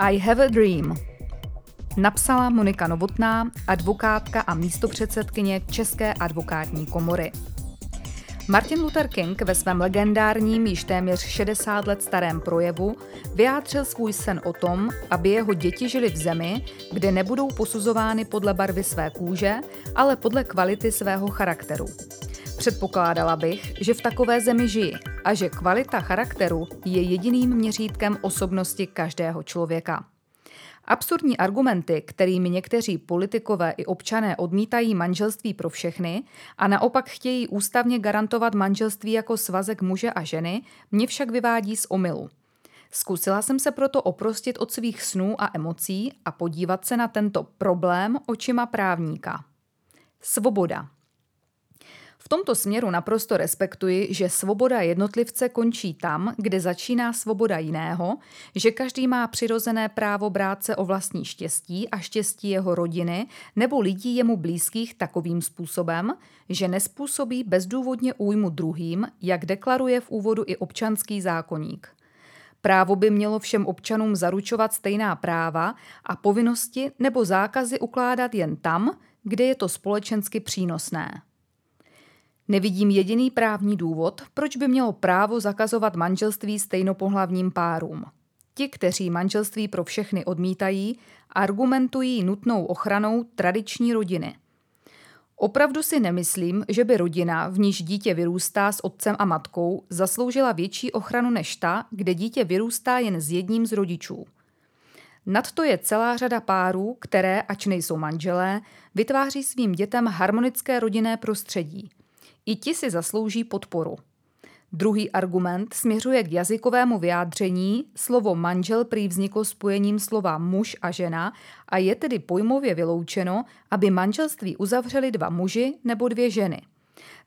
I have a dream. Napsala Monika Novotná, advokátka a místopředsedkyně České advokátní komory. Martin Luther King ve svém legendárním již téměř 60 let starém projevu vyjádřil svůj sen o tom, aby jeho děti žili v zemi, kde nebudou posuzovány podle barvy své kůže, ale podle kvality svého charakteru. Předpokládala bych, že v takové zemi žiji a že kvalita charakteru je jediným měřítkem osobnosti každého člověka. Absurdní argumenty, kterými někteří politikové i občané odmítají manželství pro všechny a naopak chtějí ústavně garantovat manželství jako svazek muže a ženy, mě však vyvádí z omylu. Zkusila jsem se proto oprostit od svých snů a emocí a podívat se na tento problém očima právníka. Svoboda. V tomto směru naprosto respektuji, že svoboda jednotlivce končí tam, kde začíná svoboda jiného, že každý má přirozené právo brát se o vlastní štěstí a štěstí jeho rodiny nebo lidí jemu blízkých takovým způsobem, že nespůsobí bezdůvodně újmu druhým, jak deklaruje v úvodu i občanský zákoník. Právo by mělo všem občanům zaručovat stejná práva a povinnosti nebo zákazy ukládat jen tam, kde je to společensky přínosné. Nevidím jediný právní důvod, proč by mělo právo zakazovat manželství stejnopohlavním párům. Ti, kteří manželství pro všechny odmítají, argumentují nutnou ochranou tradiční rodiny. Opravdu si nemyslím, že by rodina, v níž dítě vyrůstá s otcem a matkou, zasloužila větší ochranu než ta, kde dítě vyrůstá jen s jedním z rodičů. Nadto je celá řada párů, které, ač nejsou manželé, vytváří svým dětem harmonické rodinné prostředí – i ti si zaslouží podporu. Druhý argument směřuje k jazykovému vyjádření. Slovo manžel prý vzniklo spojením slova muž a žena a je tedy pojmově vyloučeno, aby manželství uzavřeli dva muži nebo dvě ženy.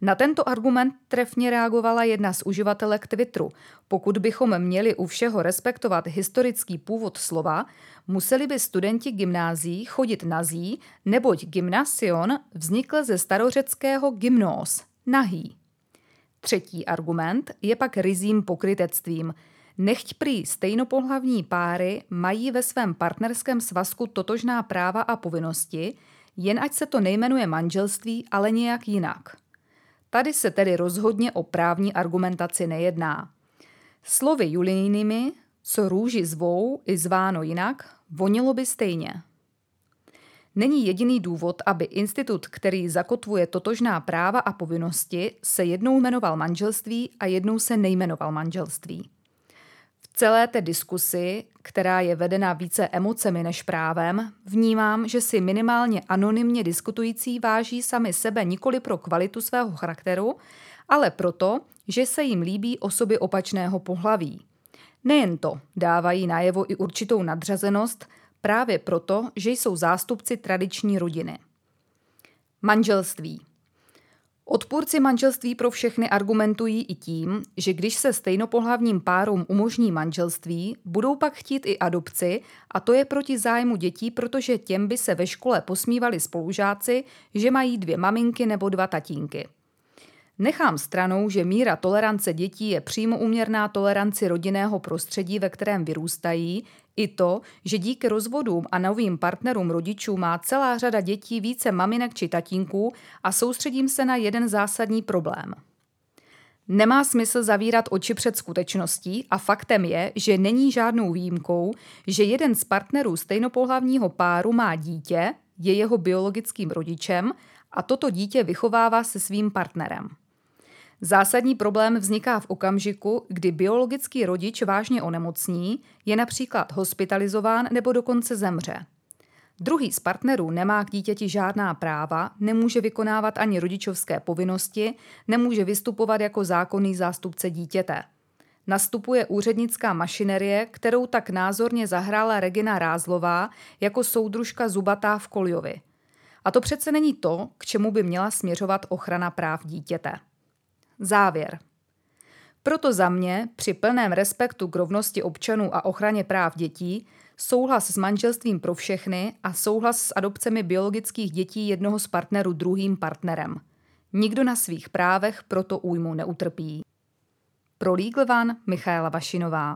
Na tento argument trefně reagovala jedna z uživatelek Twitteru. Pokud bychom měli u všeho respektovat historický původ slova, museli by studenti gymnázií chodit nazí, neboť gymnasion vznikl ze starořeckého gymnós, nahý. Třetí argument je pak rizím pokrytectvím. Nechť prý stejnopohlavní páry mají ve svém partnerském svazku totožná práva a povinnosti, jen ať se to nejmenuje manželství, ale nějak jinak. Tady se tedy rozhodně o právní argumentaci nejedná. Slovy Julijnými, co růži zvou i zváno jinak, vonilo by stejně. Není jediný důvod, aby institut, který zakotvuje totožná práva a povinnosti, se jednou jmenoval manželství a jednou se nejmenoval manželství. V celé té diskusi, která je vedena více emocemi než právem, vnímám, že si minimálně anonymně diskutující váží sami sebe nikoli pro kvalitu svého charakteru, ale proto, že se jim líbí osoby opačného pohlaví. Nejen to, dávají najevo i určitou nadřazenost – právě proto, že jsou zástupci tradiční rodiny. Manželství. Odpůrci manželství pro všechny argumentují i tím, že když se stejnopohlavním párům umožní manželství, budou pak chtít i adopci a to je proti zájmu dětí, protože těm by se ve škole posmívali spolužáci, že mají dvě maminky nebo dva tatínky. Nechám stranou, že míra tolerance dětí je přímo uměrná toleranci rodinného prostředí, ve kterém vyrůstají, i to, že díky rozvodům a novým partnerům rodičů má celá řada dětí více maminek či tatínků a soustředím se na jeden zásadní problém. Nemá smysl zavírat oči před skutečností a faktem je, že není žádnou výjimkou, že jeden z partnerů stejnopohlavního páru má dítě, je jeho biologickým rodičem a toto dítě vychovává se svým partnerem. Zásadní problém vzniká v okamžiku, kdy biologický rodič vážně onemocní, je například hospitalizován nebo dokonce zemře. Druhý z partnerů nemá k dítěti žádná práva, nemůže vykonávat ani rodičovské povinnosti, nemůže vystupovat jako zákonný zástupce dítěte. Nastupuje úřednická mašinerie, kterou tak názorně zahrála Regina Rázlová jako soudružka Zubatá v Koljovi. A to přece není to, k čemu by měla směřovat ochrana práv dítěte. Závěr. Proto za mě, při plném respektu k rovnosti občanů a ochraně práv dětí, souhlas s manželstvím pro všechny a souhlas s adopcemi biologických dětí jednoho z partnerů druhým partnerem. Nikdo na svých právech proto újmu neutrpí. Pro Legal One Michaela Vašinová